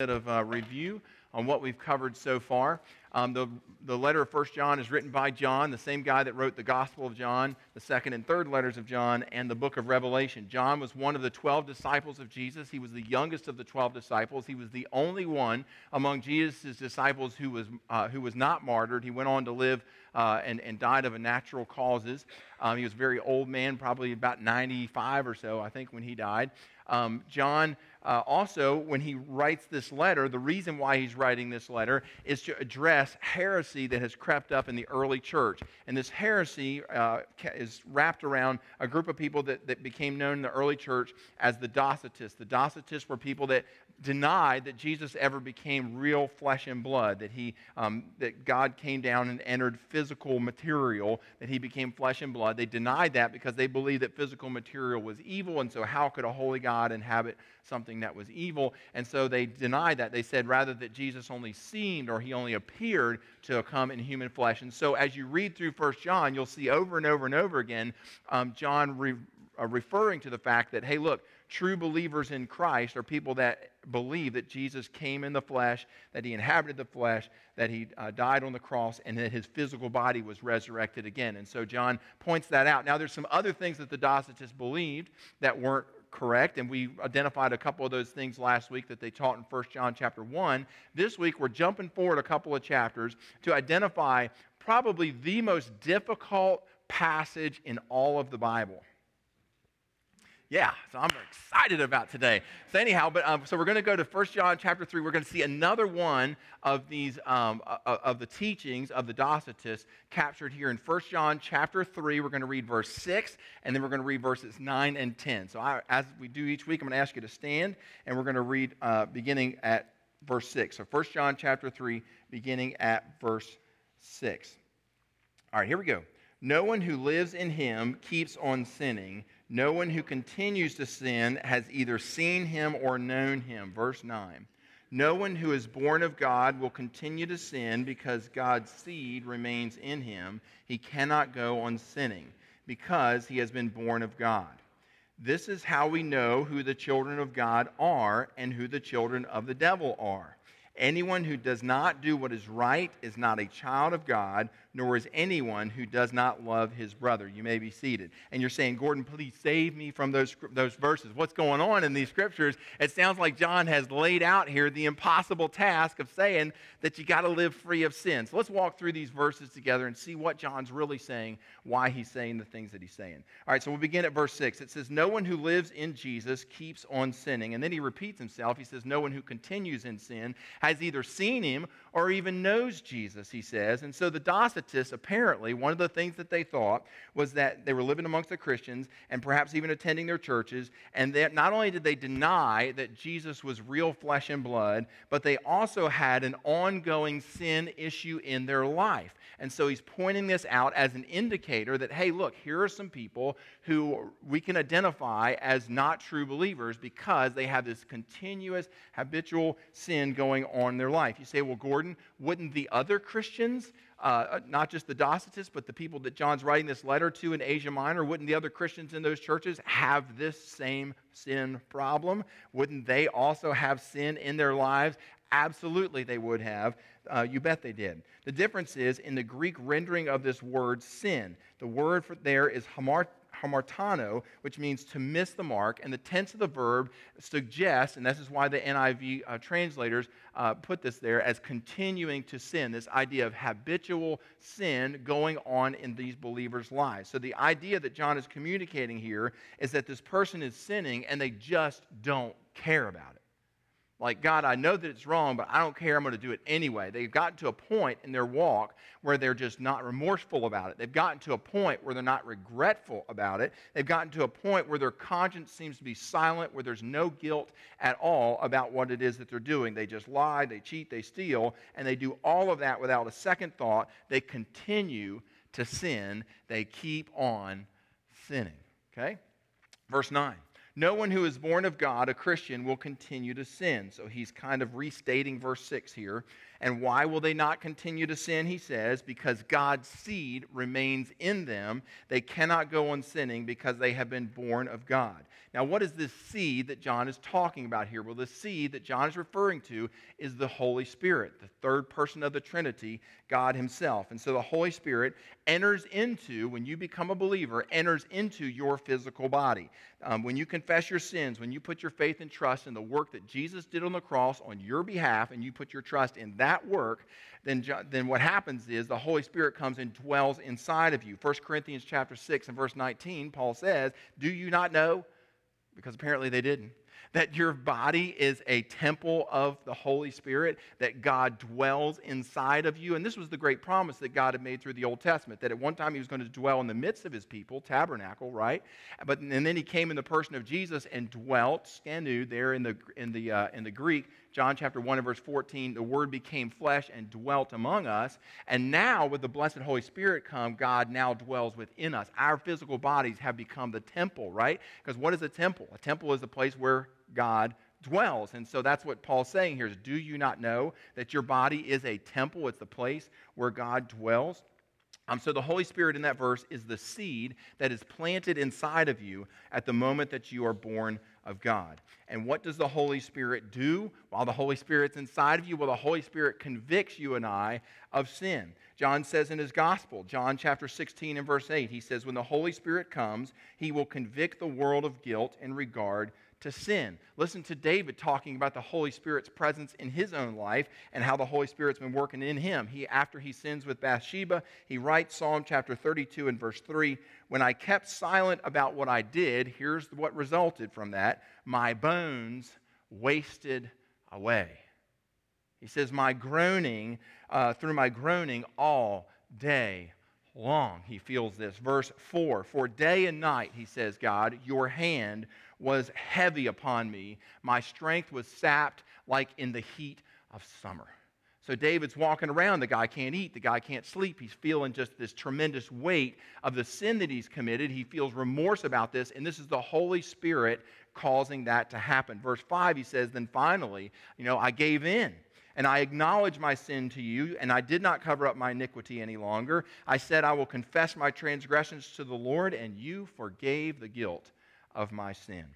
bit of uh, review on what we've covered so far. Um, the, the letter of First John is written by John, the same guy that wrote the Gospel of John, the second and third letters of John, and the book of Revelation. John was one of the 12 disciples of Jesus. He was the youngest of the 12 disciples. He was the only one among Jesus' disciples who was, uh, who was not martyred. He went on to live uh, and, and died of natural causes. Um, he was a very old man, probably about 95 or so, I think, when he died. Um, John uh, also, when he writes this letter, the reason why he's writing this letter is to address heresy that has crept up in the early church. And this heresy uh, is wrapped around a group of people that, that became known in the early church as the Docetists. The Docetists were people that denied that Jesus ever became real flesh and blood, that, he, um, that God came down and entered physical material, that he became flesh and blood. They denied that because they believed that physical material was evil, and so how could a holy God inhabit something that was evil? And so they denied that. They said rather that Jesus only seemed or he only appeared to come in human flesh. And so as you read through First John, you'll see over and over and over again um, John re- uh, referring to the fact that, hey, look, true believers in Christ are people that believe that Jesus came in the flesh, that he inhabited the flesh, that he uh, died on the cross, and that his physical body was resurrected again. And so John points that out. Now, there's some other things that the Docetists believed that weren't correct and we identified a couple of those things last week that they taught in 1 john chapter 1 this week we're jumping forward a couple of chapters to identify probably the most difficult passage in all of the bible yeah, so I'm excited about today. So anyhow, but um, so we're going to go to 1 John chapter 3. We're going to see another one of these, um, of the teachings of the Docetists captured here in 1 John chapter 3. We're going to read verse 6, and then we're going to read verses 9 and 10. So I, as we do each week, I'm going to ask you to stand, and we're going to read uh, beginning at verse 6. So 1 John chapter 3, beginning at verse 6. All right, here we go. No one who lives in him keeps on sinning no one who continues to sin has either seen him or known him. Verse 9. No one who is born of God will continue to sin because God's seed remains in him. He cannot go on sinning because he has been born of God. This is how we know who the children of God are and who the children of the devil are. Anyone who does not do what is right is not a child of God, nor is anyone who does not love his brother. You may be seated. And you're saying, Gordon, please save me from those, those verses. What's going on in these scriptures? It sounds like John has laid out here the impossible task of saying that you got to live free of sin. So let's walk through these verses together and see what John's really saying, why he's saying the things that he's saying. All right, so we'll begin at verse 6. It says, No one who lives in Jesus keeps on sinning. And then he repeats himself. He says, No one who continues in sin has either seen him or even knows Jesus, he says. And so the Docetists, apparently, one of the things that they thought was that they were living amongst the Christians and perhaps even attending their churches, and that not only did they deny that Jesus was real flesh and blood, but they also had an ongoing sin issue in their life. And so he's pointing this out as an indicator that, hey, look, here are some people who we can identify as not true believers because they have this continuous habitual sin going on in their life. You say, well, Gordon, wouldn't the other Christians, uh, not just the Docetists, but the people that John's writing this letter to in Asia Minor, wouldn't the other Christians in those churches have this same sin problem? Wouldn't they also have sin in their lives Absolutely, they would have. Uh, you bet they did. The difference is in the Greek rendering of this word sin. The word for there is hamart, hamartano, which means to miss the mark, and the tense of the verb suggests, and this is why the NIV uh, translators uh, put this there, as continuing to sin, this idea of habitual sin going on in these believers' lives. So the idea that John is communicating here is that this person is sinning and they just don't care about it. Like, God, I know that it's wrong, but I don't care. I'm going to do it anyway. They've gotten to a point in their walk where they're just not remorseful about it. They've gotten to a point where they're not regretful about it. They've gotten to a point where their conscience seems to be silent, where there's no guilt at all about what it is that they're doing. They just lie, they cheat, they steal, and they do all of that without a second thought. They continue to sin, they keep on sinning. Okay? Verse 9. No one who is born of God, a Christian, will continue to sin. So he's kind of restating verse 6 here. And why will they not continue to sin? He says, because God's seed remains in them. They cannot go on sinning because they have been born of God. Now, what is this seed that John is talking about here? Well, the seed that John is referring to is the Holy Spirit, the third person of the Trinity, God Himself. And so the Holy Spirit enters into, when you become a believer, enters into your physical body. Um, when you confess your sins, when you put your faith and trust in the work that Jesus did on the cross on your behalf, and you put your trust in that work, then, then what happens is the Holy Spirit comes and dwells inside of you. 1 Corinthians chapter 6 and verse 19, Paul says, Do you not know? Because apparently they didn't that your body is a temple of the Holy Spirit, that God dwells inside of you. And this was the great promise that God had made through the Old Testament, that at one time he was going to dwell in the midst of his people, tabernacle, right? But and then he came in the person of Jesus and dwelt, skanu, there in the in the uh, in the Greek, John chapter 1 and verse 14, the word became flesh and dwelt among us. And now, with the blessed Holy Spirit come, God now dwells within us. Our physical bodies have become the temple, right? Because what is a temple? A temple is the place where God dwells. And so that's what Paul's saying here is do you not know that your body is a temple? It's the place where God dwells. Um, so the Holy Spirit in that verse is the seed that is planted inside of you at the moment that you are born of God. And what does the Holy Spirit do while the Holy Spirit's inside of you? Well, the Holy Spirit convicts you and I of sin. John says in his gospel, John chapter 16 and verse 8, he says, When the Holy Spirit comes, he will convict the world of guilt in regard to sin. Listen to David talking about the Holy Spirit's presence in his own life and how the Holy Spirit's been working in him. He after he sins with Bathsheba, he writes Psalm chapter 32 and verse 3, when I kept silent about what I did, here's what resulted from that, my bones wasted away. He says, My groaning, uh, through my groaning all day long, he feels this. Verse 4 For day and night, he says, God, your hand was heavy upon me. My strength was sapped like in the heat of summer. So David's walking around. The guy can't eat. The guy can't sleep. He's feeling just this tremendous weight of the sin that he's committed. He feels remorse about this. And this is the Holy Spirit causing that to happen. Verse 5, he says, Then finally, you know, I gave in and I acknowledged my sin to you, and I did not cover up my iniquity any longer. I said, I will confess my transgressions to the Lord, and you forgave the guilt of my sin.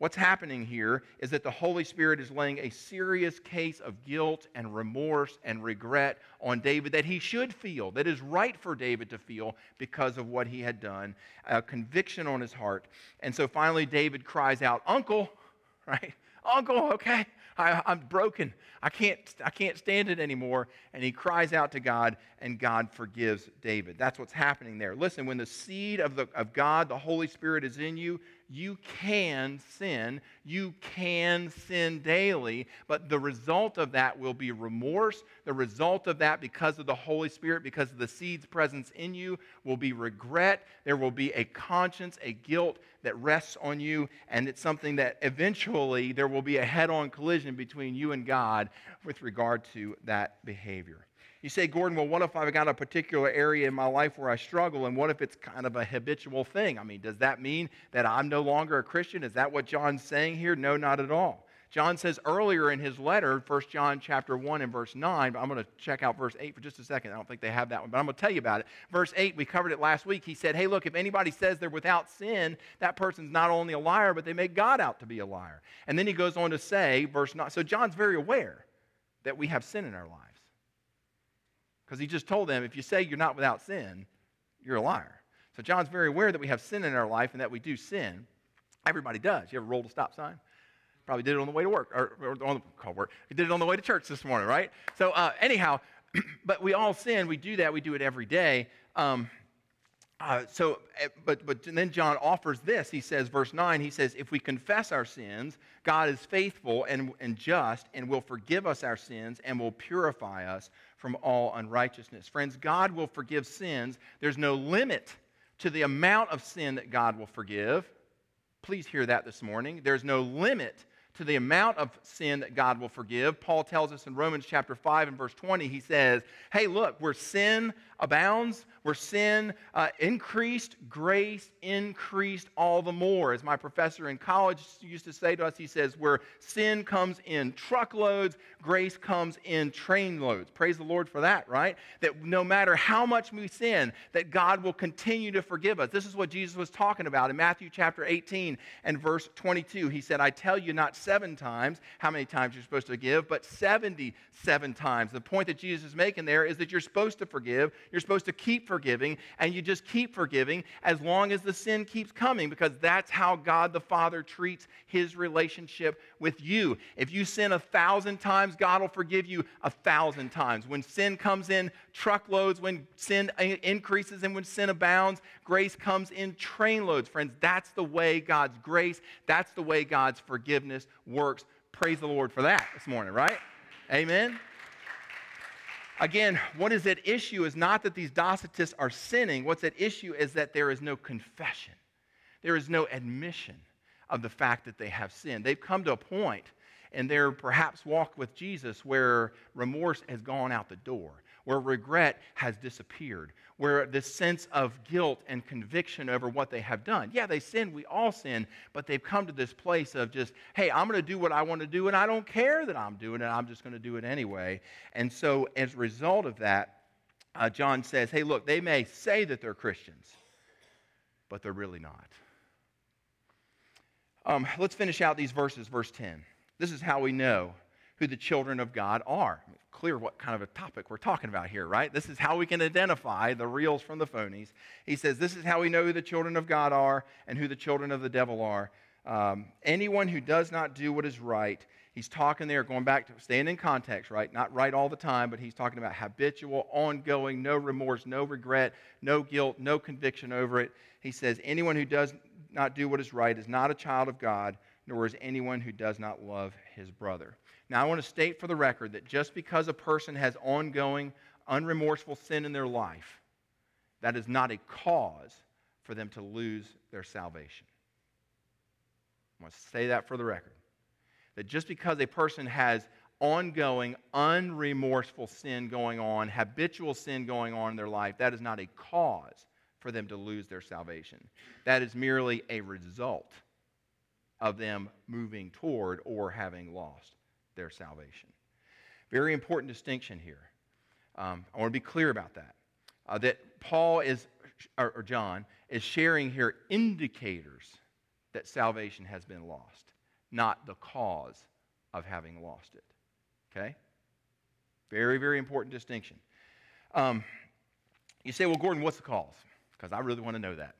What's happening here is that the Holy Spirit is laying a serious case of guilt and remorse and regret on David that he should feel, that is right for David to feel because of what he had done, a conviction on his heart. And so finally, David cries out, Uncle, right? Uncle, okay, I, am broken. I can't, I can't stand it anymore. And he cries out to God, and God forgives David. That's what's happening there. Listen, when the seed of, the, of God, the Holy Spirit, is in you, you can sin. You can sin daily, but the result of that will be remorse. The result of that, because of the Holy Spirit, because of the seed's presence in you, will be regret. There will be a conscience, a guilt that rests on you, and it's something that eventually there will be a head on collision between you and God with regard to that behavior. You say, Gordon, well, what if I've got a particular area in my life where I struggle, and what if it's kind of a habitual thing? I mean, does that mean that I'm no longer a Christian? Is that what John's saying here? No, not at all. John says earlier in his letter, 1 John chapter 1 and verse 9, but I'm going to check out verse 8 for just a second. I don't think they have that one, but I'm going to tell you about it. Verse 8, we covered it last week. He said, Hey, look, if anybody says they're without sin, that person's not only a liar, but they make God out to be a liar. And then he goes on to say, verse 9, so John's very aware that we have sin in our lives. Because he just told them, if you say you're not without sin, you're a liar. So John's very aware that we have sin in our life and that we do sin. Everybody does. You ever rolled a stop sign? Probably did it on the way to work, or, or on the call work. You did it on the way to church this morning, right? So uh, anyhow, but we all sin. We do that. We do it every day. Um, uh, so, eh, but, but then John offers this. He says, verse 9, he says, If we confess our sins, God is faithful and, and just and will forgive us our sins and will purify us from all unrighteousness. Friends, God will forgive sins. There's no limit to the amount of sin that God will forgive. Please hear that this morning. There's no limit to the amount of sin that God will forgive. Paul tells us in Romans chapter 5 and verse 20, he says, Hey, look, where sin abounds, where sin uh, increased, grace increased all the more. As my professor in college used to say to us, he says, Where sin comes in truckloads, grace comes in trainloads. Praise the Lord for that, right? That no matter how much we sin, that God will continue to forgive us. This is what Jesus was talking about in Matthew chapter 18 and verse 22. He said, I tell you not seven times how many times you're supposed to give, but 77 times. The point that Jesus is making there is that you're supposed to forgive, you're supposed to keep forgiving, and you just keep forgiving as long as the sin keeps coming because that's how God the Father treats his relationship with you. If you sin a thousand times, God will forgive you a thousand times. When sin comes in truckloads, when sin increases and when sin abounds, grace comes in trainloads. Friends, that's the way God's grace, that's the way God's forgiveness works. Praise the Lord for that this morning, right? Amen. Again, what is at issue is not that these Docetists are sinning. What's at issue is that there is no confession, there is no admission of the fact that they have sinned. They've come to a point in their perhaps walk with Jesus where remorse has gone out the door where regret has disappeared, where the sense of guilt and conviction over what they have done. Yeah, they sin, we all sin, but they've come to this place of just, hey, I'm going to do what I want to do, and I don't care that I'm doing it, I'm just going to do it anyway. And so, as a result of that, uh, John says, hey, look, they may say that they're Christians, but they're really not. Um, let's finish out these verses, verse 10. This is how we know who the children of God are clear what kind of a topic we're talking about here, right? This is how we can identify the reals from the phonies. He says, This is how we know who the children of God are and who the children of the devil are. Um, anyone who does not do what is right, he's talking there, going back to staying in context, right? Not right all the time, but he's talking about habitual, ongoing, no remorse, no regret, no guilt, no conviction over it. He says, Anyone who does not do what is right is not a child of God, nor is anyone who does not love his brother. Now, I want to state for the record that just because a person has ongoing, unremorseful sin in their life, that is not a cause for them to lose their salvation. I want to say that for the record. That just because a person has ongoing, unremorseful sin going on, habitual sin going on in their life, that is not a cause for them to lose their salvation. That is merely a result of them moving toward or having lost their salvation. Very important distinction here. Um, I want to be clear about that. Uh, that Paul is, or, or John, is sharing here indicators that salvation has been lost, not the cause of having lost it. Okay? Very, very important distinction. Um, you say, well, Gordon, what's the cause? Because I really want to know that.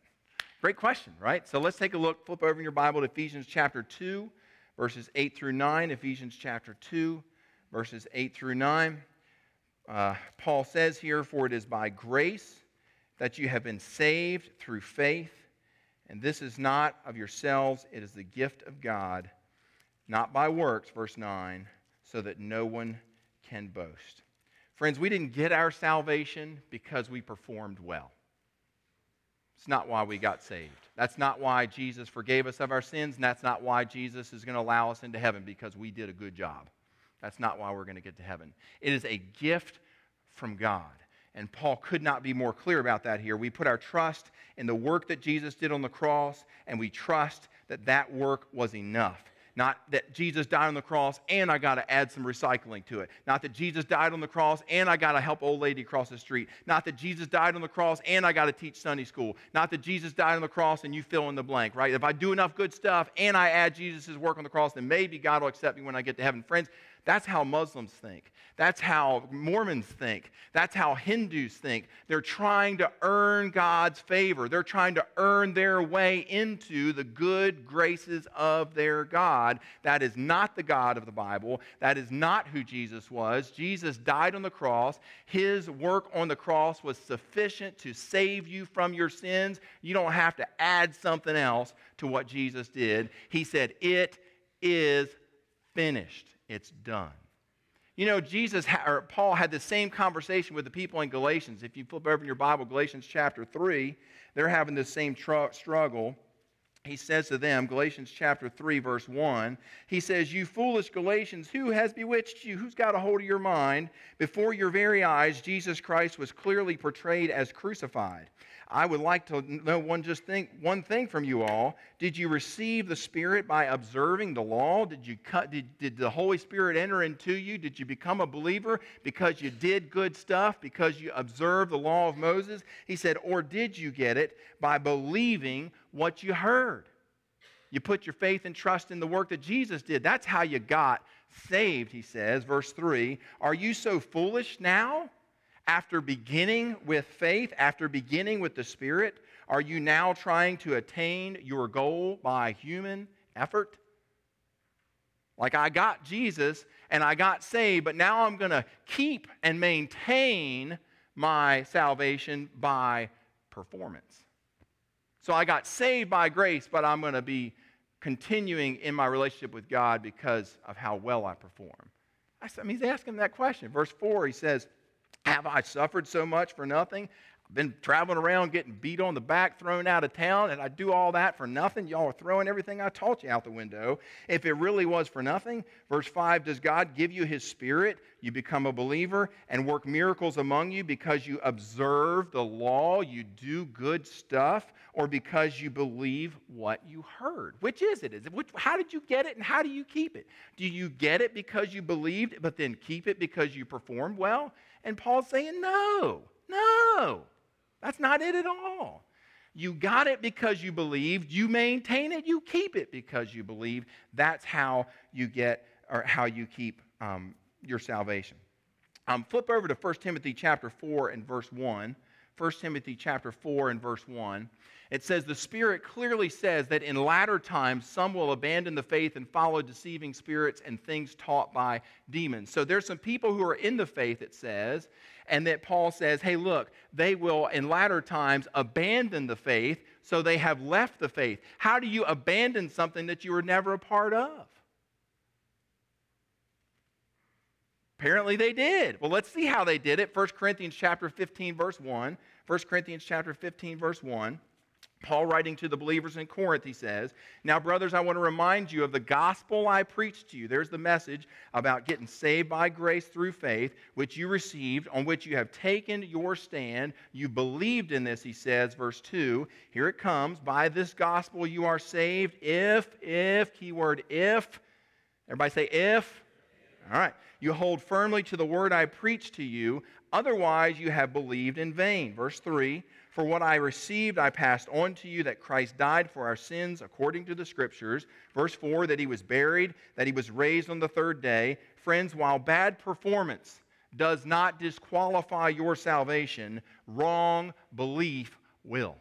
Great question, right? So let's take a look, flip over in your Bible to Ephesians chapter 2, verses 8 through 9, Ephesians chapter 2, verses 8 through 9. Uh, Paul says here, For it is by grace that you have been saved through faith, and this is not of yourselves, it is the gift of God, not by works, verse 9, so that no one can boast. Friends, we didn't get our salvation because we performed well. It's not why we got saved. That's not why Jesus forgave us of our sins, and that's not why Jesus is going to allow us into heaven because we did a good job. That's not why we're going to get to heaven. It is a gift from God. And Paul could not be more clear about that here. We put our trust in the work that Jesus did on the cross, and we trust that that work was enough. Not that Jesus died on the cross and I got to add some recycling to it. Not that Jesus died on the cross and I got to help old lady cross the street. Not that Jesus died on the cross and I got to teach Sunday school. Not that Jesus died on the cross and you fill in the blank, right? If I do enough good stuff and I add Jesus' work on the cross, then maybe God will accept me when I get to heaven. Friends, that's how Muslims think. That's how Mormons think. That's how Hindus think. They're trying to earn God's favor. They're trying to earn their way into the good graces of their God. That is not the God of the Bible. That is not who Jesus was. Jesus died on the cross. His work on the cross was sufficient to save you from your sins. You don't have to add something else to what Jesus did. He said, It is finished. It's done. You know, Jesus or Paul had the same conversation with the people in Galatians. If you flip over in your Bible, Galatians chapter 3, they're having the same tr- struggle. He says to them, Galatians chapter 3, verse 1, he says, You foolish Galatians, who has bewitched you? Who's got a hold of your mind? Before your very eyes, Jesus Christ was clearly portrayed as crucified. I would like to know one just think one thing from you all. Did you receive the Spirit by observing the law? Did you cut did, did the Holy Spirit enter into you? Did you become a believer because you did good stuff, because you observed the law of Moses? He said, or did you get it by believing what you heard? You put your faith and trust in the work that Jesus did. That's how you got saved, he says, verse 3. Are you so foolish now? after beginning with faith, after beginning with the Spirit, are you now trying to attain your goal by human effort? Like I got Jesus and I got saved, but now I'm going to keep and maintain my salvation by performance. So I got saved by grace, but I'm going to be continuing in my relationship with God because of how well I perform. I mean, he's asking that question. Verse 4, he says, have I suffered so much for nothing? I've been traveling around getting beat on the back, thrown out of town, and I do all that for nothing. Y'all are throwing everything I taught you out the window. If it really was for nothing, verse 5 Does God give you his spirit? You become a believer and work miracles among you because you observe the law, you do good stuff, or because you believe what you heard? Which is it? Is it which, how did you get it and how do you keep it? Do you get it because you believed, but then keep it because you performed well? And Paul's saying, no, no, that's not it at all. You got it because you believed. You maintain it. You keep it because you believe. That's how you get or how you keep um, your salvation. Um, flip over to 1 Timothy chapter 4 and verse 1. 1 Timothy chapter 4 and verse 1. It says, The Spirit clearly says that in latter times some will abandon the faith and follow deceiving spirits and things taught by demons. So there's some people who are in the faith, it says, and that Paul says, hey, look, they will in latter times abandon the faith, so they have left the faith. How do you abandon something that you were never a part of? Apparently they did. Well, let's see how they did it. 1 Corinthians chapter 15 verse 1. 1 Corinthians chapter 15 verse 1. Paul, writing to the believers in Corinth, he says, Now, brothers, I want to remind you of the gospel I preached to you. There's the message about getting saved by grace through faith, which you received, on which you have taken your stand. You believed in this, he says, verse 2. Here it comes. By this gospel you are saved, if, if, keyword, if. Everybody say, if. All right. You hold firmly to the word I preached to you. Otherwise, you have believed in vain. Verse 3 for what I received, I passed on to you that Christ died for our sins according to the Scriptures. Verse 4 that he was buried, that he was raised on the third day. Friends, while bad performance does not disqualify your salvation, wrong belief will.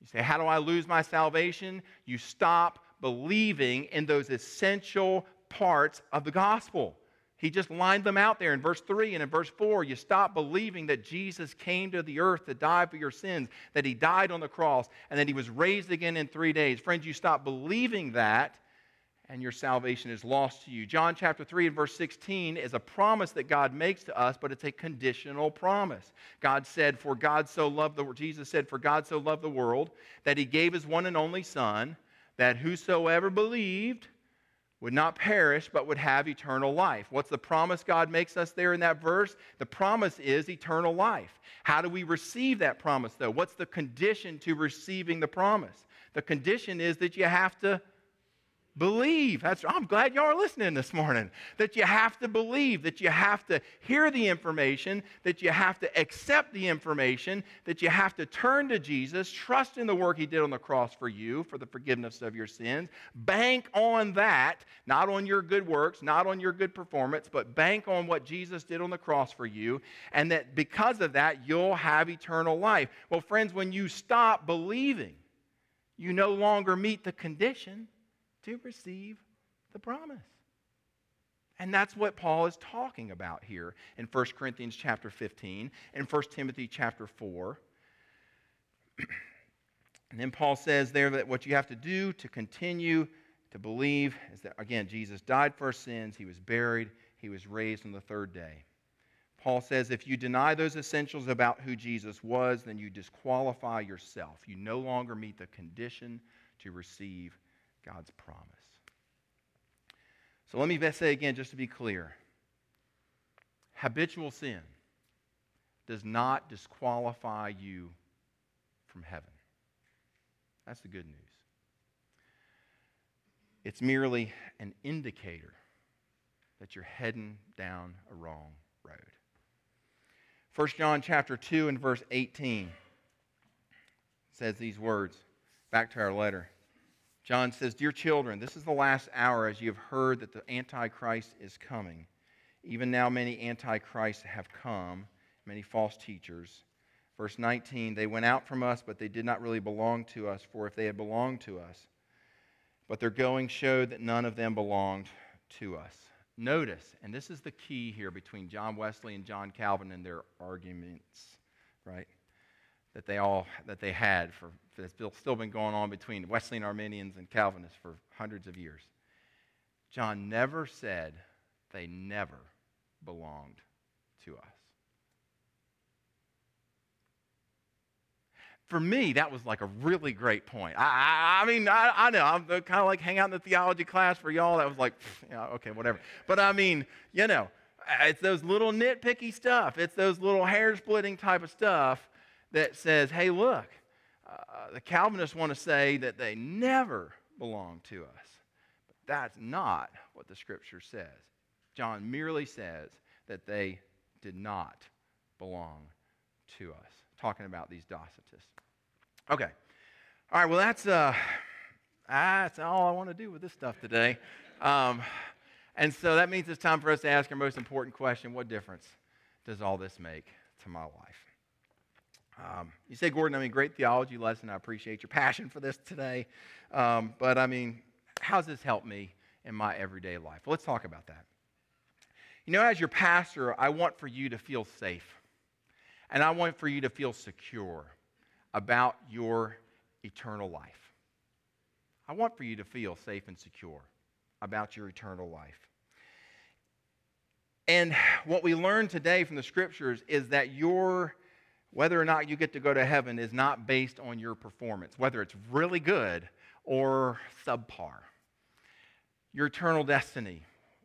You say, How do I lose my salvation? You stop believing in those essential parts of the gospel. He just lined them out there in verse 3 and in verse 4. You stop believing that Jesus came to the earth to die for your sins, that he died on the cross, and that he was raised again in three days. Friends, you stop believing that, and your salvation is lost to you. John chapter 3 and verse 16 is a promise that God makes to us, but it's a conditional promise. God said, For God so loved the Jesus said, For God so loved the world that he gave his one and only Son, that whosoever believed would not perish, but would have eternal life. What's the promise God makes us there in that verse? The promise is eternal life. How do we receive that promise, though? What's the condition to receiving the promise? The condition is that you have to Believe. That's, I'm glad y'all are listening this morning. That you have to believe, that you have to hear the information, that you have to accept the information, that you have to turn to Jesus, trust in the work he did on the cross for you, for the forgiveness of your sins. Bank on that, not on your good works, not on your good performance, but bank on what Jesus did on the cross for you, and that because of that, you'll have eternal life. Well, friends, when you stop believing, you no longer meet the condition to receive the promise. And that's what Paul is talking about here in 1 Corinthians chapter 15 and 1 Timothy chapter 4. and then Paul says there that what you have to do to continue to believe is that, again, Jesus died for our sins, he was buried, he was raised on the third day. Paul says, if you deny those essentials about who Jesus was, then you disqualify yourself. You no longer meet the condition to receive God's promise. So let me say again, just to be clear habitual sin does not disqualify you from heaven. That's the good news. It's merely an indicator that you're heading down a wrong road. 1 John chapter 2 and verse 18 says these words. Back to our letter. John says, Dear children, this is the last hour as you have heard that the Antichrist is coming. Even now, many Antichrists have come, many false teachers. Verse 19, they went out from us, but they did not really belong to us, for if they had belonged to us, but their going showed that none of them belonged to us. Notice, and this is the key here between John Wesley and John Calvin and their arguments, right? That they all that they had for that's still been going on between Wesleyan Arminians and Calvinists for hundreds of years. John never said they never belonged to us. for me, that was like a really great point. I, I, I mean, I, I, know I'm kind of like hang out in the theology class for y'all. That was like, okay, whatever. But I mean, you know, it's those little nitpicky stuff. It's those little hair splitting type of stuff that says, hey, look, uh, the Calvinists want to say that they never belong to us. But that's not what the scripture says. John merely says that they did not belong to us talking about these Docetists. Okay. All right, well, that's, uh, that's all I want to do with this stuff today. Um, and so that means it's time for us to ask our most important question what difference does all this make to my life? Um, you say, Gordon, I mean, great theology lesson. I appreciate your passion for this today. Um, but I mean, how's this help me in my everyday life? Well, let's talk about that. You know, as your pastor, I want for you to feel safe. And I want for you to feel secure about your eternal life. I want for you to feel safe and secure about your eternal life. And what we learn today from the scriptures is that your whether or not you get to go to heaven is not based on your performance, whether it's really good or subpar. Your eternal destiny,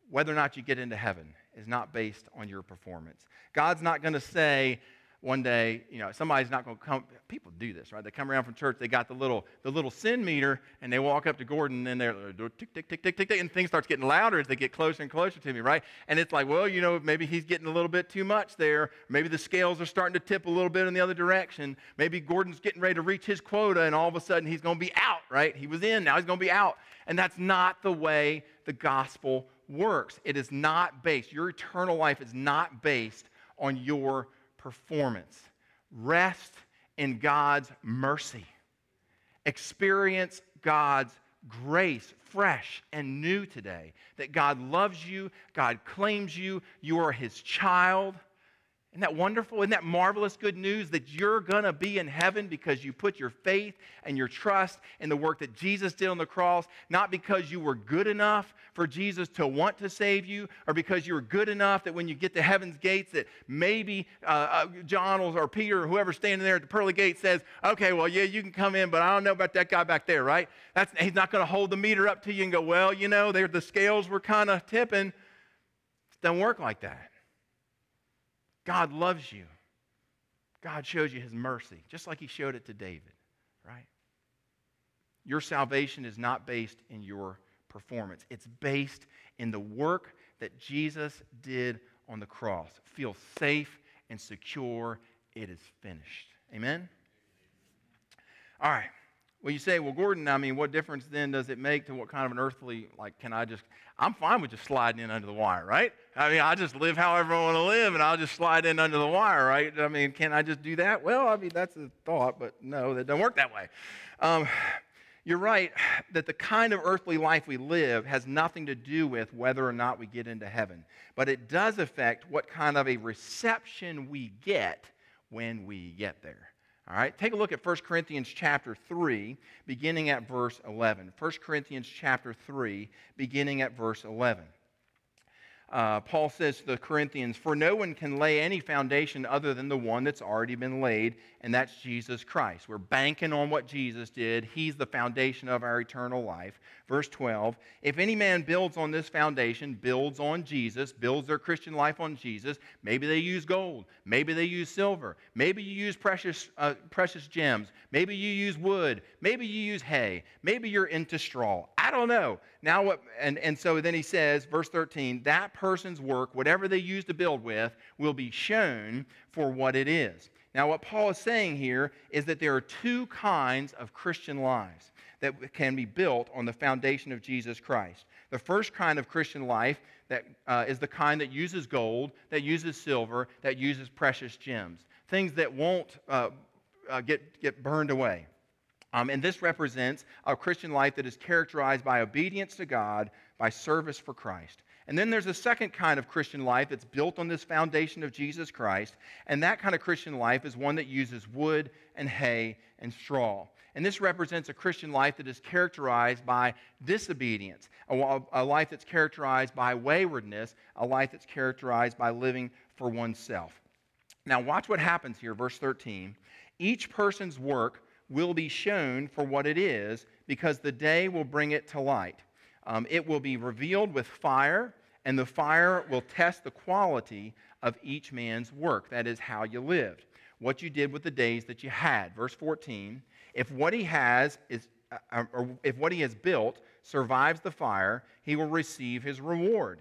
whether or not you get into heaven, is not based on your performance. God's not going to say, one day, you know, somebody's not going to come. People do this, right? They come around from church. They got the little the little sin meter, and they walk up to Gordon, and they're tick tick tick tick tick tick, and things starts getting louder as they get closer and closer to me, right? And it's like, well, you know, maybe he's getting a little bit too much there. Maybe the scales are starting to tip a little bit in the other direction. Maybe Gordon's getting ready to reach his quota, and all of a sudden he's going to be out, right? He was in, now he's going to be out, and that's not the way the gospel works. It is not based. Your eternal life is not based on your performance. Rest in God's mercy. Experience God's grace fresh and new today. That God loves you, God claims you, you are His child. Isn't that wonderful? Isn't that marvelous good news that you're going to be in heaven because you put your faith and your trust in the work that Jesus did on the cross, not because you were good enough for Jesus to want to save you, or because you were good enough that when you get to heaven's gates that maybe uh, uh, John or Peter or whoever standing there at the pearly gate says, okay, well, yeah, you can come in, but I don't know about that guy back there, right? That's, he's not going to hold the meter up to you and go, well, you know, the scales were kind of tipping. It doesn't work like that. God loves you. God shows you his mercy, just like he showed it to David, right? Your salvation is not based in your performance, it's based in the work that Jesus did on the cross. Feel safe and secure. It is finished. Amen? All right. Well, you say, well, Gordon, I mean, what difference then does it make to what kind of an earthly, like, can I just, I'm fine with just sliding in under the wire, right? I mean, I just live however I want to live and I'll just slide in under the wire, right? I mean, can I just do that? Well, I mean, that's a thought, but no, that doesn't work that way. Um, you're right that the kind of earthly life we live has nothing to do with whether or not we get into heaven, but it does affect what kind of a reception we get when we get there. All right, take a look at 1 Corinthians chapter 3, beginning at verse 11. 1 Corinthians chapter 3, beginning at verse 11. Uh, Paul says to the Corinthians, For no one can lay any foundation other than the one that's already been laid, and that's Jesus Christ. We're banking on what Jesus did. He's the foundation of our eternal life. Verse 12 If any man builds on this foundation, builds on Jesus, builds their Christian life on Jesus, maybe they use gold, maybe they use silver, maybe you use precious, uh, precious gems, maybe you use wood, maybe you use hay, maybe you're into straw. I don't know. Now what and, and so then he says, verse 13, that person's work, whatever they use to build with, will be shown for what it is. Now, what Paul is saying here is that there are two kinds of Christian lives that can be built on the foundation of Jesus Christ. The first kind of Christian life that uh, is the kind that uses gold, that uses silver, that uses precious gems, things that won't uh, uh, get, get burned away. Um, and this represents a Christian life that is characterized by obedience to God, by service for Christ. And then there's a second kind of Christian life that's built on this foundation of Jesus Christ. And that kind of Christian life is one that uses wood and hay and straw. And this represents a Christian life that is characterized by disobedience, a, a life that's characterized by waywardness, a life that's characterized by living for oneself. Now, watch what happens here, verse 13. Each person's work will be shown for what it is, because the day will bring it to light. Um, it will be revealed with fire, and the fire will test the quality of each man's work. That is how you lived, what you did with the days that you had. Verse 14 if what he has is, uh, uh, or if what he has built survives the fire, he will receive his reward.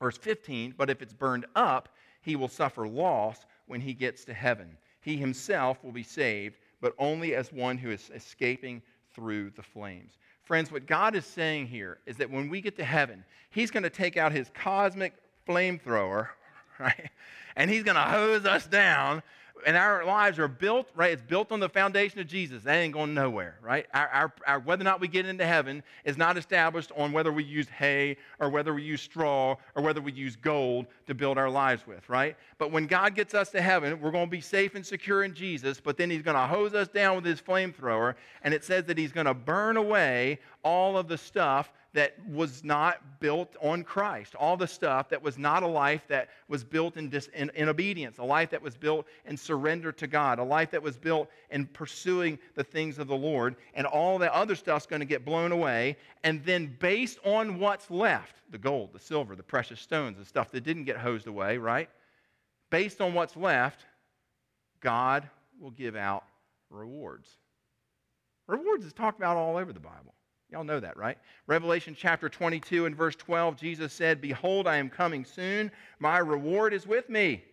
Verse 15 But if it's burned up, he will suffer loss when he gets to heaven. He himself will be saved, but only as one who is escaping through the flames. Friends, what God is saying here is that when we get to heaven, He's going to take out His cosmic flamethrower, right? And He's going to hose us down and our lives are built, right? It's built on the foundation of Jesus. That ain't going nowhere, right? Our, our, our, whether or not we get into heaven is not established on whether we use hay or whether we use straw or whether we use gold to build our lives with, right? But when God gets us to heaven, we're going to be safe and secure in Jesus, but then He's going to hose us down with His flamethrower, and it says that He's going to burn away all of the stuff that was not built on Christ, all the stuff that was not a life that was built in, dis, in, in, obedience, a life that was built in surrender to God, a life that was built in pursuing the things of the Lord, and all the other stuff's going to get blown away. And then, based on what's left the gold, the silver, the precious stones, the stuff that didn't get hosed away, right? Based on what's left, God will give out rewards. Rewards is talked about all over the Bible. Y'all know that, right? Revelation chapter 22 and verse 12, Jesus said, Behold, I am coming soon. My reward is with me.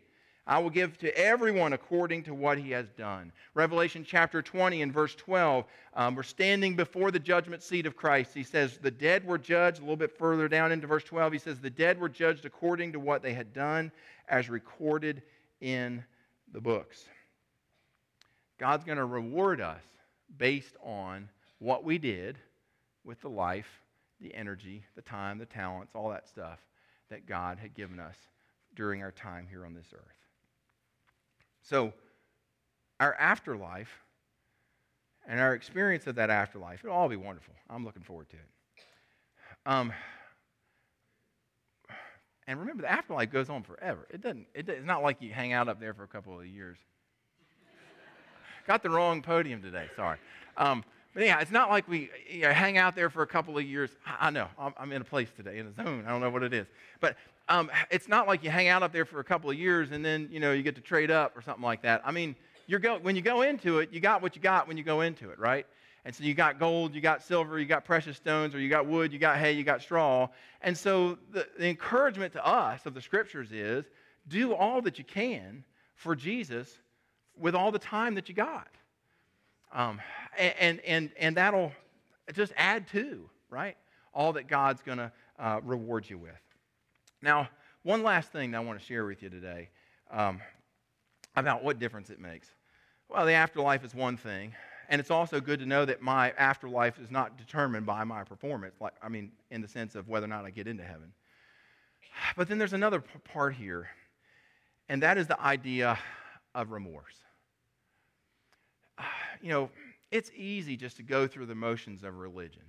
I will give to everyone according to what he has done. Revelation chapter 20 and verse 12, um, we're standing before the judgment seat of Christ. He says, The dead were judged. A little bit further down into verse 12, he says, The dead were judged according to what they had done, as recorded in the books. God's going to reward us based on what we did with the life, the energy, the time, the talents, all that stuff that God had given us during our time here on this earth. So, our afterlife and our experience of that afterlife, it'll all be wonderful. I'm looking forward to it. Um, and remember, the afterlife goes on forever. It doesn't, it, it's not like you hang out up there for a couple of years. Got the wrong podium today, sorry. Um, but yeah, it's not like we you know, hang out there for a couple of years. I know, I'm in a place today, in a zone. I don't know what it is. But um, it's not like you hang out up there for a couple of years and then, you know, you get to trade up or something like that. I mean, you're go, when you go into it, you got what you got when you go into it, right? And so you got gold, you got silver, you got precious stones, or you got wood, you got hay, you got straw. And so the, the encouragement to us of the scriptures is do all that you can for Jesus with all the time that you got. Um, and, and, and that'll just add to, right? All that God's going to uh, reward you with. Now, one last thing that I want to share with you today um, about what difference it makes. Well, the afterlife is one thing, and it's also good to know that my afterlife is not determined by my performance, like, I mean, in the sense of whether or not I get into heaven. But then there's another part here, and that is the idea of remorse. You know, it's easy just to go through the motions of religion.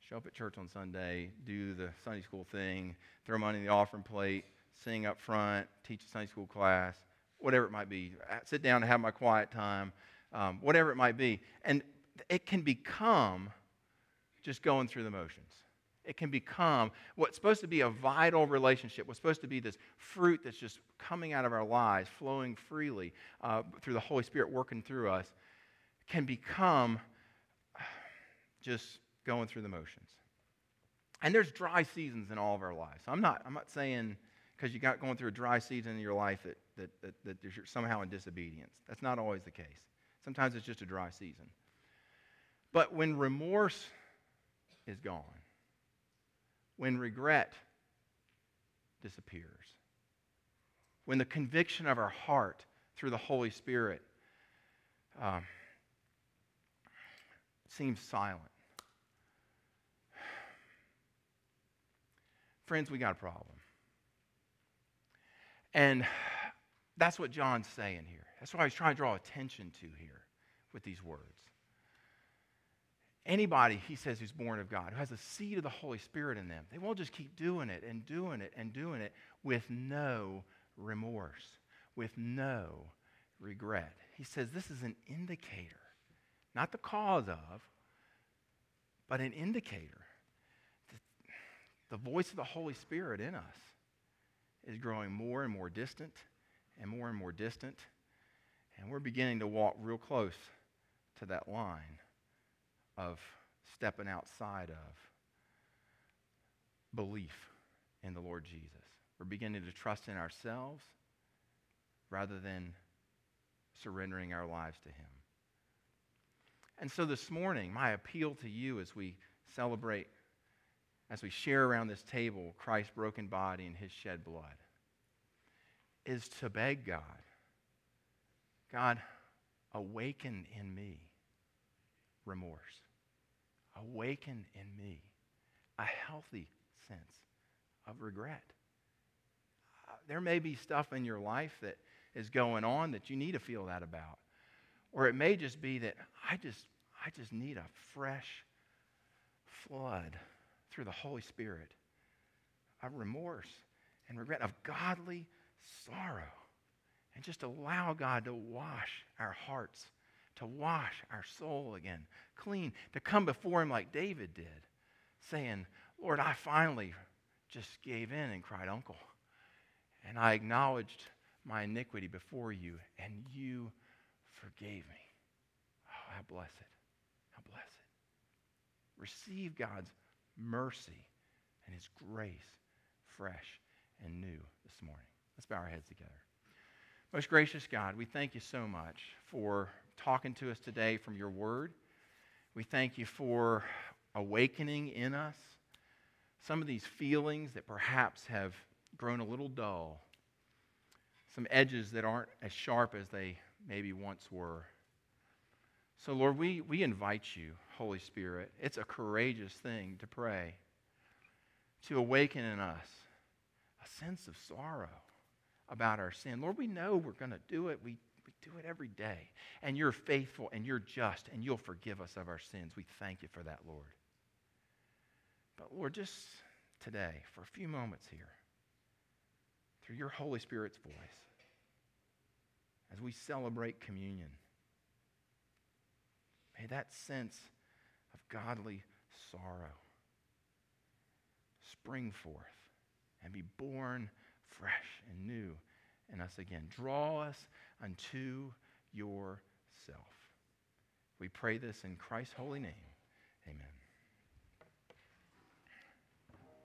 show up at church on Sunday, do the Sunday school thing, throw money in the offering plate, sing up front, teach a Sunday school class, whatever it might be, sit down and have my quiet time, um, whatever it might be. And it can become just going through the motions. It can become what's supposed to be a vital relationship, what's supposed to be this fruit that's just coming out of our lives, flowing freely uh, through the Holy Spirit working through us, can become just going through the motions. And there's dry seasons in all of our lives. I'm not, I'm not saying because you got going through a dry season in your life that, that, that, that you're somehow in disobedience. That's not always the case. Sometimes it's just a dry season. But when remorse is gone, when regret disappears, when the conviction of our heart through the Holy Spirit um, seems silent, friends, we got a problem. And that's what John's saying here. That's what he's trying to draw attention to here with these words. Anybody, he says, who's born of God, who has a seed of the Holy Spirit in them, they won't just keep doing it and doing it and doing it with no remorse, with no regret. He says this is an indicator, not the cause of, but an indicator the voice of the Holy Spirit in us is growing more and more distant and more and more distant. And we're beginning to walk real close to that line of stepping outside of belief in the Lord Jesus. We're beginning to trust in ourselves rather than surrendering our lives to Him. And so this morning, my appeal to you as we celebrate, as we share around this table Christ's broken body and His shed blood, is to beg God, God, awaken in me remorse. Awaken in me a healthy sense of regret. Uh, there may be stuff in your life that is going on that you need to feel that about. Or it may just be that I just, I just need a fresh flood through the Holy Spirit of remorse and regret, of godly sorrow. And just allow God to wash our hearts, to wash our soul again clean, to come before Him like David did, saying, Lord, I finally just gave in and cried, Uncle. And I acknowledged my iniquity before you, and you forgave me. Oh, how blessed. How blessed. Receive God's mercy and His grace fresh and new this morning. Let's bow our heads together. Most gracious God, we thank you so much for talking to us today from your word. We thank you for awakening in us some of these feelings that perhaps have grown a little dull, some edges that aren't as sharp as they maybe once were. So, Lord, we, we invite you, Holy Spirit. It's a courageous thing to pray, to awaken in us a sense of sorrow about our sin. Lord, we know we're going to do it. We, we do it every day. And you're faithful and you're just and you'll forgive us of our sins. We thank you for that, Lord. But Lord, just today, for a few moments here, through your Holy Spirit's voice, as we celebrate communion, may that sense of godly sorrow spring forth and be born fresh and new in us again. Draw us unto yourself. We pray this in Christ's holy name. Amen.